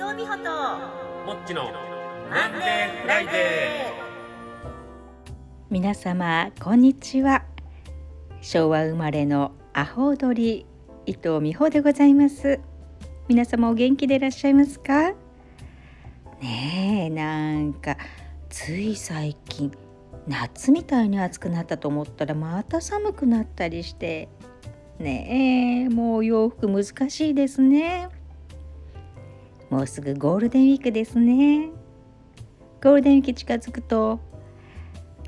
藤美穂ともっちのなんでフライデ皆様こんにちは。昭和生まれのアホ踊り伊藤美穂でございます。皆様お元気でいらっしゃいますか？ねえなんかつい最近夏みたいに暑くなったと思ったらまた寒くなったりして。ねえもう洋服難しいですねもうすぐゴールデンウィークですね。ゴールデンウィーク近づくと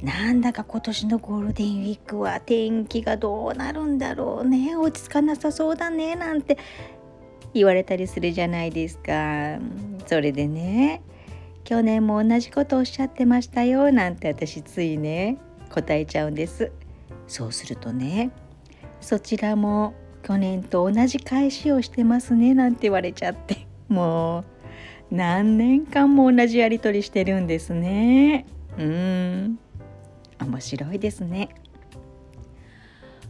なんだか今年のゴールデンウィークは天気がどうなるんだろうね。落ち着かなさそうだね。なんて言われたりするじゃないですか。それでね去年も同じことおっしゃってましたよ。なんて私ついね答えちゃうんです。そうするとねそちらも去年と同じ返しをしてますね。なんて言われちゃって。もう何年間も同じやり取りしてるんですね。うん。面白いですね。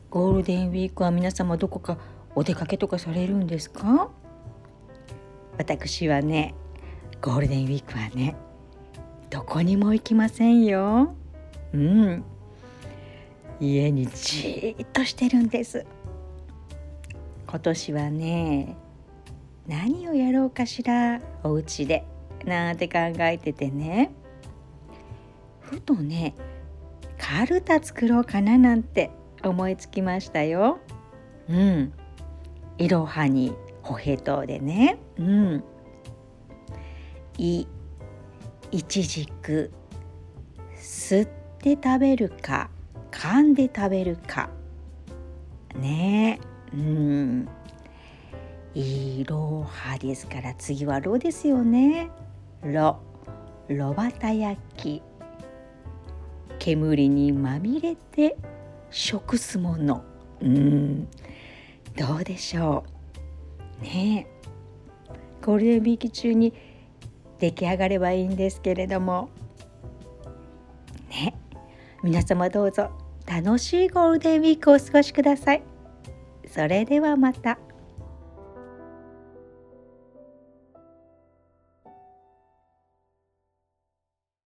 ゴールデンウィークは皆様どこかお出かけとかされるんですか？私はねゴールデンウィークはねどこにも行きませんよ。うん。家にじーっとしてるんです。今年はね何をやろうかしらお家で。なんて考えててね。ふとねカルタ作ろうかななんて思いつきましたよ。うん。いろはにホヘトでね。うん。いいちじく吸って食べるか噛んで食べるか。ね。えうん。いろはですから次はろですよね。ろろばた焼き。煙にまみれて食すもの。うん。どうでしょう。ねえ。ゴールデンウィーク中に出来上がればいいんですけれども。ね皆様どうぞ楽しいゴールデンウィークをお過ごしください。それではまた。